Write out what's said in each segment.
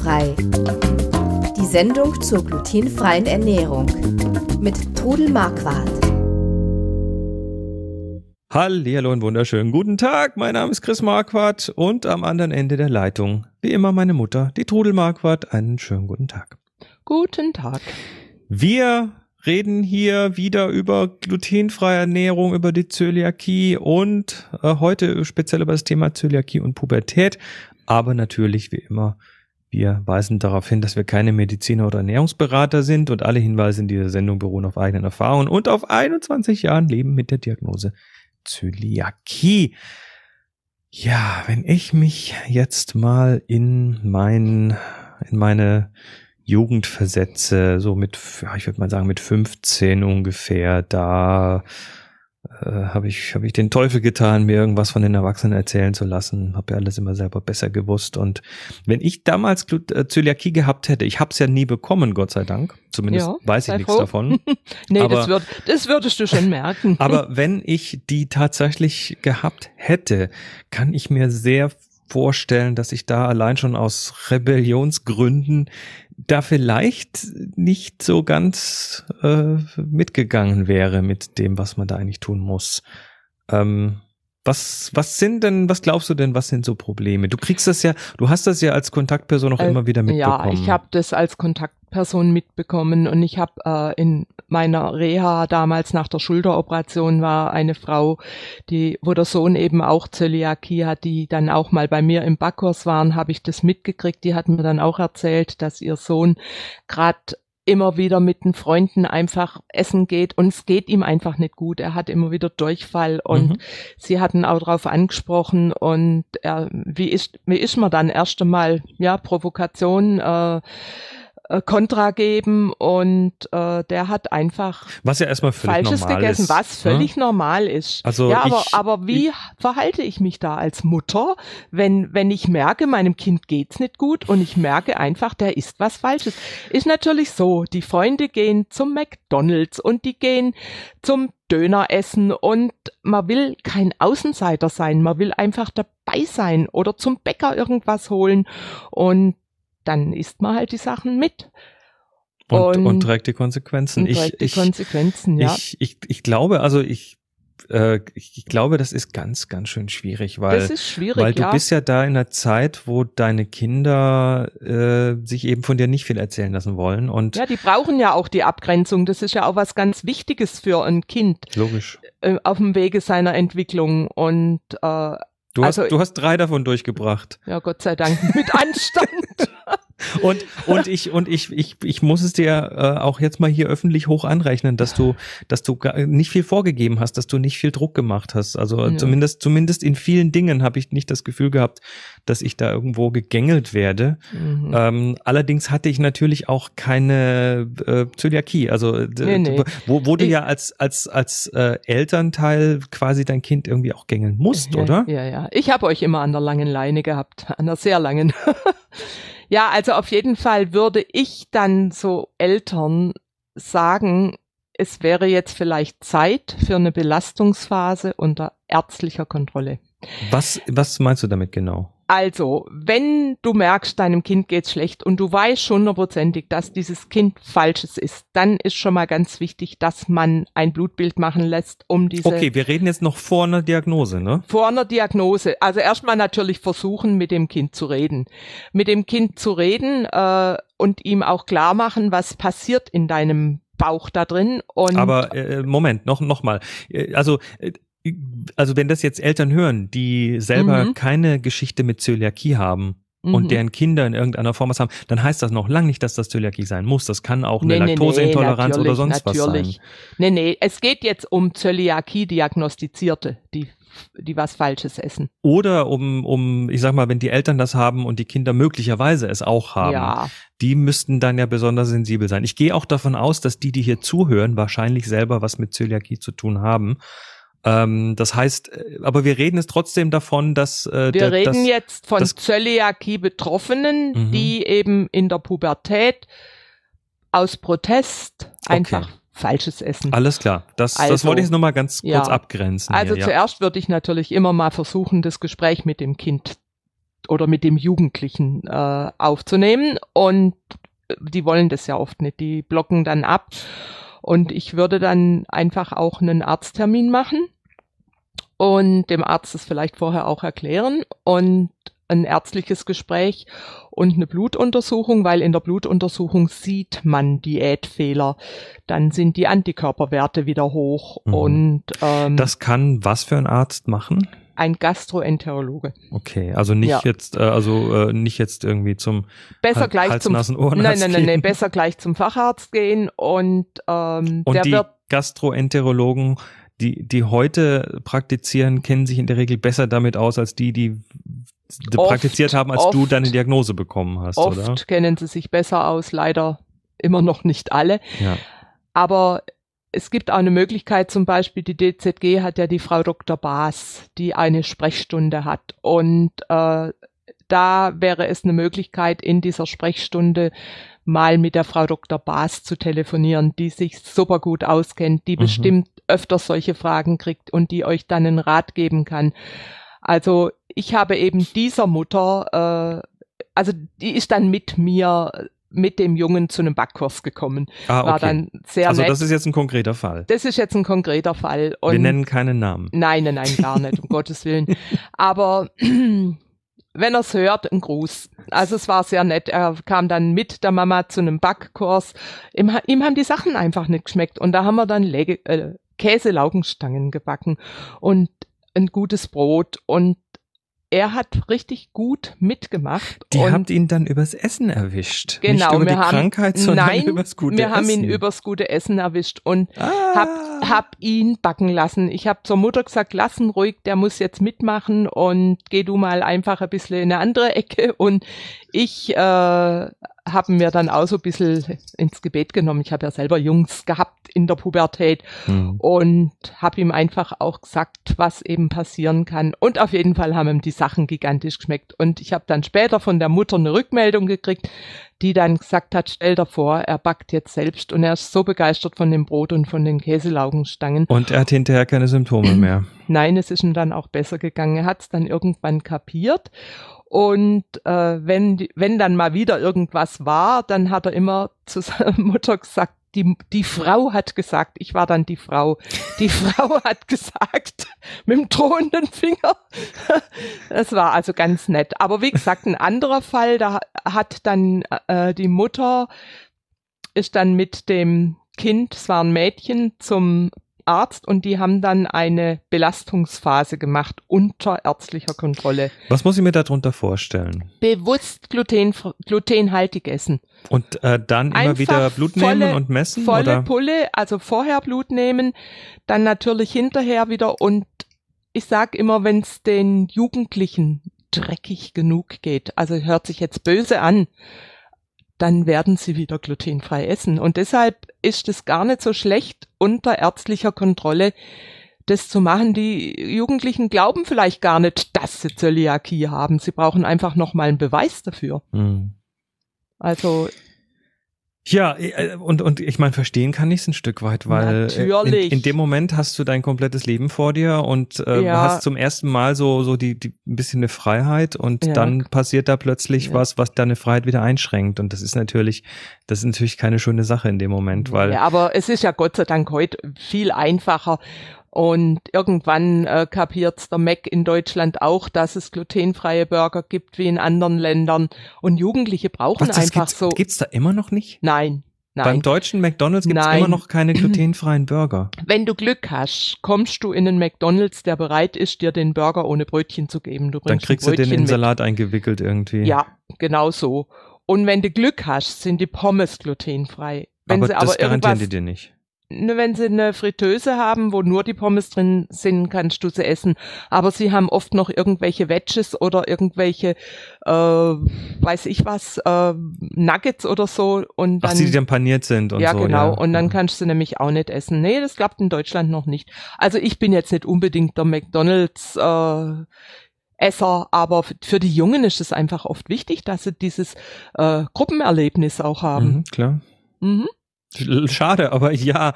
Glutenfrei. Die Sendung zur glutenfreien Ernährung mit Trudel Marquardt. Hallo und wunderschönen guten Tag. Mein Name ist Chris Marquardt und am anderen Ende der Leitung, wie immer meine Mutter, die Trudel Marquardt. Einen schönen guten Tag. Guten Tag. Wir reden hier wieder über glutenfreie Ernährung, über die Zöliakie und äh, heute speziell über das Thema Zöliakie und Pubertät. Aber natürlich wie immer, wir weisen darauf hin, dass wir keine Mediziner oder Ernährungsberater sind und alle Hinweise in dieser Sendung beruhen auf eigenen Erfahrungen und auf 21 Jahren Leben mit der Diagnose Zöliakie. Ja, wenn ich mich jetzt mal in mein, in meine Jugendversetze, so mit, ich würde mal sagen, mit 15 ungefähr, da äh, habe ich, hab ich den Teufel getan, mir irgendwas von den Erwachsenen erzählen zu lassen. Habe ja alles immer selber besser gewusst. Und wenn ich damals äh, Zöliakie gehabt hätte, ich habe es ja nie bekommen, Gott sei Dank. Zumindest Ja, weiß ich nichts froh. davon. nee, Aber- das, würd, das würdest du schon merken. Aber wenn ich die tatsächlich gehabt hätte, kann ich mir sehr vorstellen, dass ich da allein schon aus Rebellionsgründen da vielleicht nicht so ganz äh, mitgegangen wäre mit dem, was man da eigentlich tun muss. Ähm, was, was sind denn, was glaubst du denn, was sind so Probleme? Du kriegst das ja, du hast das ja als Kontaktperson auch Äh, immer wieder mitbekommen. Ja, ich habe das als Kontaktperson mitbekommen und ich habe äh, in meiner Reha damals nach der Schulteroperation war eine Frau, die, wo der Sohn eben auch Zöliakie hat, die dann auch mal bei mir im Backkurs waren, habe ich das mitgekriegt. Die hat mir dann auch erzählt, dass ihr Sohn gerade immer wieder mit den Freunden einfach essen geht und es geht ihm einfach nicht gut. Er hat immer wieder Durchfall und Mhm. sie hatten auch darauf angesprochen und er, wie ist, wie ist man dann erst einmal, ja, Provokation, äh, äh, Kontra geben und äh, der hat einfach was ja erstmal völlig Falsches gegessen, ist, was ne? völlig normal ist. Also ja, aber, ich- aber wie verhalte ich mich da als Mutter, wenn, wenn ich merke, meinem Kind geht's nicht gut und ich merke einfach, der isst was Falsches? Ist natürlich so, die Freunde gehen zum McDonalds und die gehen zum Döner essen und man will kein Außenseiter sein, man will einfach dabei sein oder zum Bäcker irgendwas holen und dann isst man halt die Sachen mit und, und, und- trägt die Konsequenzen. und ich, trägt die ich, Konsequenzen, ja. Ich, ich, ich glaube, also ich, äh, ich, ich glaube, das ist ganz, ganz schön schwierig, weil, das ist schwierig, weil du ja. bist ja da in einer Zeit, wo deine Kinder äh, sich eben von dir nicht viel erzählen lassen wollen und Ja, die brauchen ja auch die Abgrenzung. Das ist ja auch was ganz Wichtiges für ein Kind logisch. äh, auf dem Wege seiner Entwicklung. Und äh, Du Also- hast, du hast drei davon durchgebracht. ja, Gott sei Dank mit Anstand. Und, und ich, und ich, ich, ich muss es dir äh, auch jetzt mal hier öffentlich hoch anrechnen, dass du, dass du gar nicht viel vorgegeben hast, dass du nicht viel Druck gemacht hast. Also Ja. zumindest, zumindest in vielen Dingen habe ich nicht das Gefühl gehabt, dass ich da irgendwo gegängelt werde. Mhm. Ähm, allerdings hatte ich natürlich auch keine äh, Zöliakie, also d- Nee, nee. wo, wo du Ich- ja als als als äh, Elternteil quasi dein Kind irgendwie auch gängeln musst, oder? Ja, ja. Ich habe euch immer an der langen Leine gehabt, an der sehr langen. Ja, also auf jeden Fall würde ich dann so Eltern sagen, es wäre jetzt vielleicht Zeit für eine Belastungsphase unter ärztlicher Kontrolle. Was was meinst du damit genau? Also, wenn du merkst, deinem Kind geht's schlecht und du weißt hundertprozentig, dass dieses Kind Falsches ist, dann ist schon mal ganz wichtig, dass man ein Blutbild machen lässt, um diese Okay, wir reden jetzt noch vor einer Diagnose, ne? vor einer Diagnose. Also erstmal natürlich versuchen, mit dem Kind zu reden. Mit dem Kind zu reden äh, und ihm auch klar machen, was passiert in deinem Bauch da drin. Und Aber äh, Moment, noch noch mal. Äh, Also äh, also wenn das jetzt Eltern hören, die selber Mhm. keine Geschichte mit Zöliakie haben Mhm. und deren Kinder in irgendeiner Form was haben, dann heißt das noch lange nicht, dass das Zöliakie sein muss. Das kann auch eine Laktoseintoleranz oder natürlich, sonst was natürlich. sein. Nee, nee, es geht jetzt um Zöliakie-Diagnostizierte, die, die was Falsches essen. Oder um, um, ich sag mal, wenn die Eltern das haben und die Kinder möglicherweise es auch haben, Ja, die müssten dann ja besonders sensibel sein. Ich gehe auch davon aus, dass die, die hier zuhören, wahrscheinlich selber was mit Zöliakie zu tun haben. Ähm, das heißt, äh, aber wir reden es trotzdem davon, dass äh, wir reden dass, jetzt von das- Zöliakie-Betroffenen, Mhm. die eben in der Pubertät aus Protest einfach Falsches essen. Alles klar. Das, das Also, wollte ich nochmal ganz kurz ja. abgrenzen. Also hier, ja. zuerst würde ich natürlich immer mal versuchen, das Gespräch mit dem Kind oder mit dem Jugendlichen äh, aufzunehmen. Und die wollen das ja oft nicht, die blocken dann ab. Und ich würde dann einfach auch einen Arzttermin machen und dem Arzt das vielleicht vorher auch erklären und ein ärztliches Gespräch und eine Blutuntersuchung, weil in der Blutuntersuchung sieht man Diätfehler. Dann sind die Antikörperwerte wieder hoch mhm. und ähm, das kann was für ein Arzt machen? Ein Gastroenterologe. Okay, also nicht ja. jetzt, äh, also äh, nicht jetzt irgendwie zum besser gleich Hals, zum Nasen, Ohren nein, nein, nein, nein, besser gleich zum Facharzt gehen und ähm, und der die wird Gastroenterologen die, die heute praktizieren, kennen sich in der Regel besser damit aus als die, die oft, praktiziert haben, als oft, du deine Diagnose bekommen hast, oft oder? kennen sie sich besser aus, leider immer noch nicht alle. Ja. Aber es gibt auch eine Möglichkeit, zum Beispiel die DZG hat ja die Frau Dr. Baas, die eine Sprechstunde hat. Und äh, da wäre es eine Möglichkeit, in dieser Sprechstunde mal mit der Frau Dr. Baas zu telefonieren, die sich super gut auskennt, die mhm. bestimmt öfter solche Fragen kriegt und die euch dann einen Rat geben kann. Also ich habe eben dieser Mutter, äh, also die ist dann mit mir mit dem Jungen zu einem Backkurs gekommen. Ah, okay. War dann sehr also nett. das ist jetzt ein konkreter Fall. Das ist jetzt ein konkreter Fall. Und Wir nennen keinen Namen. Nein, nein, nein, gar nicht, um Gottes Willen. Aber wenn er es hört, ein Gruß. Also es war sehr nett. Er kam dann mit der Mama zu einem Backkurs. Ihm, ihm haben die Sachen einfach nicht geschmeckt. Und da haben wir dann Lege, äh, Käselaugenstangen gebacken und ein gutes Brot und er hat richtig gut mitgemacht. Die haben ihn dann übers Essen erwischt. Genau, Nicht über wir die haben, Krankheit, sondern nein, übers gute wir Essen. haben ihn übers gute Essen erwischt und ah. hab, hab ihn backen lassen. Ich habe zur Mutter gesagt, lassen ruhig, der muss jetzt mitmachen und geh du mal einfach ein bisschen in eine andere Ecke und ich äh, haben mir dann auch so ein bisschen ins Gebet genommen. Ich habe ja selber Jungs gehabt in der Pubertät Mhm. und habe ihm einfach auch gesagt, was eben passieren kann. Und auf jeden Fall haben ihm die Sachen gigantisch geschmeckt. Und ich habe dann später von der Mutter eine Rückmeldung gekriegt, die dann gesagt hat, stell dir vor, er backt jetzt selbst und er ist so begeistert von dem Brot und von den Käselaugenstangen. Und er hat hinterher keine Symptome mehr. Nein, es ist ihm dann auch besser gegangen. Er hat es dann irgendwann kapiert. Und äh, wenn, wenn dann mal wieder irgendwas war, dann hat er immer zu seiner Mutter gesagt, die, die Frau hat gesagt, ich war dann die Frau, die Frau hat gesagt, mit dem drohenden Finger. Das war also ganz nett. Aber wie gesagt, ein anderer Fall, da hat dann äh, die Mutter, ist dann mit dem Kind, es war ein Mädchen, zum Arzt und die haben dann eine Belastungsphase gemacht unter ärztlicher Kontrolle. Was muss ich mir darunter vorstellen? Bewusst gluten, glutenhaltig essen. Und äh, dann immer Einfach wieder Blut volle- nehmen und messen? Volle oder? Pulle, also vorher Blut nehmen, dann natürlich hinterher wieder und ich sag immer, wenn es den Jugendlichen dreckig genug geht, also hört sich jetzt böse an, dann werden sie wieder glutenfrei essen. Und deshalb ist es gar nicht so schlecht, unter ärztlicher Kontrolle das zu machen. Die Jugendlichen glauben vielleicht gar nicht, dass sie Zöliakie haben. Sie brauchen einfach nochmal einen Beweis dafür. Hm. Also Ja, äh, und, und ich meine, verstehen kann ich es ein Stück weit, weil äh, in, in dem Moment hast du dein komplettes Leben vor dir und äh, Ja. hast zum ersten Mal so, so die, die ein bisschen eine Freiheit und Ja. dann passiert da plötzlich Ja. was, was deine Freiheit wieder einschränkt. Und das ist natürlich, das ist natürlich keine schöne Sache in dem Moment, weil Ja, aber es ist ja Gott sei Dank heute viel einfacher. Und irgendwann äh, kapiert's der Mac in Deutschland auch, dass es glutenfreie Burger gibt wie in anderen Ländern. Und Jugendliche brauchen was, das einfach gibt's, so. gibt's da immer noch nicht? Nein, Beim nein. deutschen McDonalds gibt's Nein. immer noch keine glutenfreien Burger. Wenn du Glück hast, kommst du in einen McDonalds, der bereit ist, dir den Burger ohne Brötchen zu geben. Du Dann kriegst du den in den mit. Salat eingewickelt irgendwie. Ja, genau so. Und wenn du Glück hast, sind die Pommes glutenfrei. Wenn aber sie das aber garantieren die dir nicht. Wenn sie eine Fritteuse haben, wo nur die Pommes drin sind, kannst du sie essen. Aber sie haben oft noch irgendwelche Wedges oder irgendwelche, äh, weiß ich was, äh, Nuggets oder so. Und Ach, dann, die, die dann paniert sind und ja, so. genau. Ja. Und dann kannst du nämlich auch nicht essen. Nee, das klappt in Deutschland noch nicht. Also ich bin jetzt nicht unbedingt der McDonalds, äh, Esser, aber für die Jungen ist es einfach oft wichtig, dass sie dieses äh, Gruppenerlebnis auch haben. Mhm, klar. Mhm. Schade, aber ja.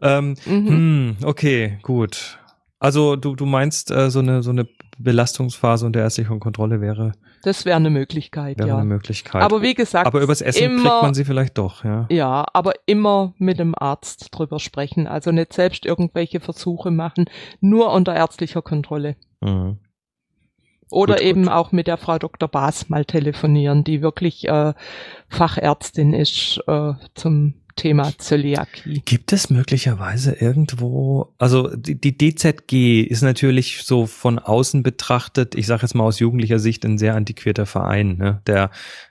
Ähm, Mhm. hm, okay, gut. Also du, du meinst, äh, so eine so eine Belastungsphase und der ärztlichen Kontrolle wäre. Das wäre eine Möglichkeit, wäre ja. eine Möglichkeit. Aber wie gesagt, aber übers Essen immer, kriegt man sie vielleicht doch, ja. Ja, aber immer mit dem Arzt drüber sprechen. Also nicht selbst irgendwelche Versuche machen, nur unter ärztlicher Kontrolle. Mhm. Oder gut, eben gut. auch mit der Frau Dr. Baas mal telefonieren, die wirklich äh, Fachärztin ist äh, zum Thema Zöliakie. Gibt es möglicherweise irgendwo, also die, die DZG ist natürlich so von außen betrachtet, ich sage jetzt mal aus jugendlicher Sicht, ein sehr antiquierter Verein, ne? der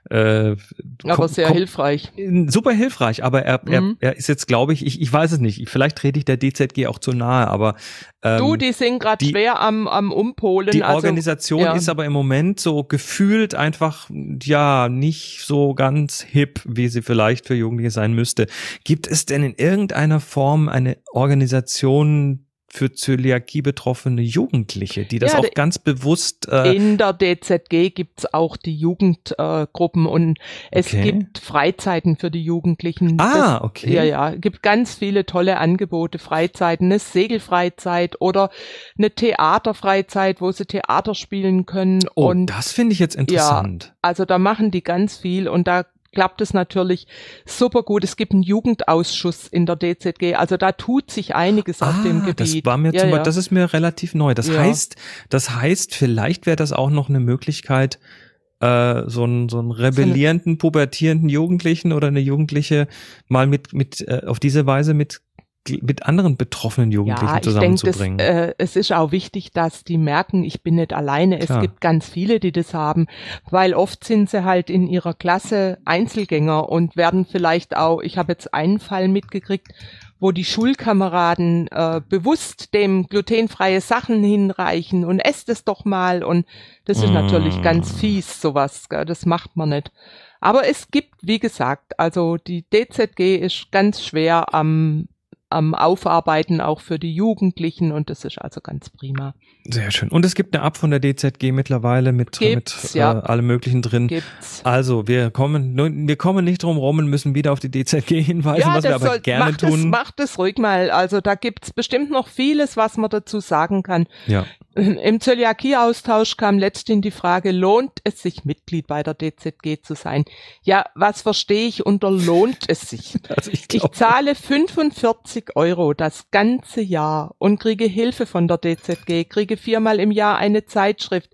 äh, aber sehr hilfreich. Super hilfreich, aber er, mhm. er, er ist jetzt, glaube ich, ich, ich weiß es nicht, vielleicht trete ich der DZG auch zu nahe, aber ähm, Du, die sind gerade schwer am, am Umpolen. Die also, Organisation ja. ist aber im Moment so gefühlt einfach, ja, nicht so ganz hip, wie sie vielleicht für Jugendliche sein müsste. Gibt es denn in irgendeiner Form eine Organisation, für Zöliakie betroffene Jugendliche, die das ja, auch ganz bewusst. Äh in der DZG gibt's auch die Jugendgruppen äh, und es okay. gibt Freizeiten für die Jugendlichen. Ah, okay. Ja, ja, gibt ganz viele tolle Angebote, Freizeiten, eine Segelfreizeit oder eine Theaterfreizeit, wo sie Theater spielen können. Oh, und das finde ich jetzt interessant. Ja, also da machen die ganz viel und da klappt es natürlich super gut. Es gibt einen Jugendausschuss in der DZG, also da tut sich einiges ah, auf dem Gebiet. Das war mir ja, zum ja. das ist mir relativ neu. Das ja. heißt, das heißt, vielleicht wäre das auch noch eine Möglichkeit, äh, so einen so einen rebellierenden, pubertierenden Jugendlichen oder eine Jugendliche mal mit mit äh, auf diese Weise mit mit anderen betroffenen Jugendlichen ja, zusammenzubringen. Denk, das, äh, es ist auch wichtig, dass die merken, ich bin nicht alleine. Klar. Es gibt ganz viele, die das haben, weil oft sind sie halt in ihrer Klasse Einzelgänger und werden vielleicht auch, ich habe jetzt einen Fall mitgekriegt, wo die Schulkameraden äh, bewusst dem glutenfreie Sachen hinreichen und esst es doch mal und das ist mm. natürlich ganz fies, sowas, gell? das macht man nicht. Aber es gibt, wie gesagt, also die DZG ist ganz schwer am am Aufarbeiten auch für die Jugendlichen und das ist also ganz prima. Sehr schön. Und es gibt eine App von der DZG mittlerweile mit, Gibt's, mit ja. äh, allem möglichen drin. Gibt's. Also wir kommen, wir kommen nicht drum rum und müssen wieder auf die DZG hinweisen, ja, was wir aber soll, gerne macht tun. Es, macht es ruhig mal. Also da gibt's bestimmt noch vieles, was man dazu sagen kann. Ja. Im Zöliakie-Austausch kam letztendlich die Frage, lohnt es sich, Mitglied bei der DZG zu sein? Ja, was verstehe ich unter lohnt es sich? Also ich, ich zahle 45 Euro das ganze Jahr und kriege Hilfe von der DZG, kriege viermal im Jahr eine Zeitschrift,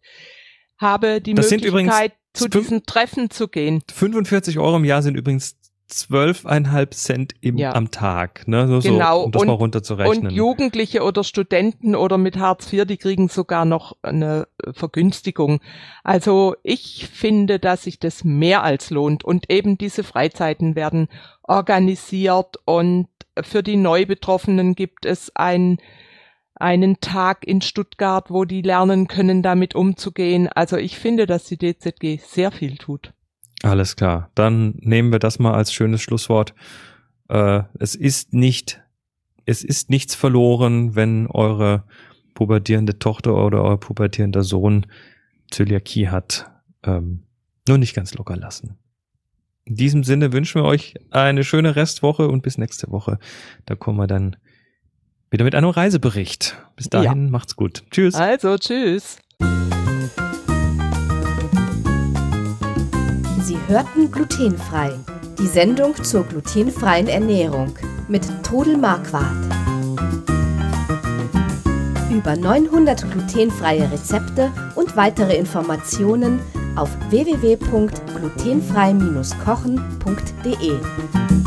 habe die das Möglichkeit, zu diesen Treffen zu gehen. 45 Euro im Jahr sind übrigens zwölfeinhalb Cent im, ja. am Tag, ne? So, genau. So, um das und, mal runterzurechnen. Und Jugendliche oder Studenten oder mit Hartz IV, die kriegen sogar noch eine Vergünstigung. Also ich finde, dass sich das mehr als lohnt. Und eben diese Freizeiten werden organisiert und für die Neubetroffenen gibt es ein einen Tag in Stuttgart, wo die lernen können, damit umzugehen. Also ich finde, dass die DZG sehr viel tut. Alles klar. Dann nehmen wir das mal als schönes Schlusswort. Äh, es ist nicht, es ist nichts verloren, wenn eure pubertierende Tochter oder euer pubertierender Sohn Zöliakie hat. Ähm, nur nicht ganz locker lassen. In diesem Sinne wünschen wir euch eine schöne Restwoche und bis nächste Woche. Da kommen wir dann wieder mit einem Reisebericht. Bis dahin, ja. macht's gut. Tschüss. Also, tschüss. Sie hörten glutenfrei. Die Sendung zur glutenfreien Ernährung mit Todel Marquardt. Über 900 glutenfreie Rezepte und weitere Informationen auf www.glutenfrei-kochen.de.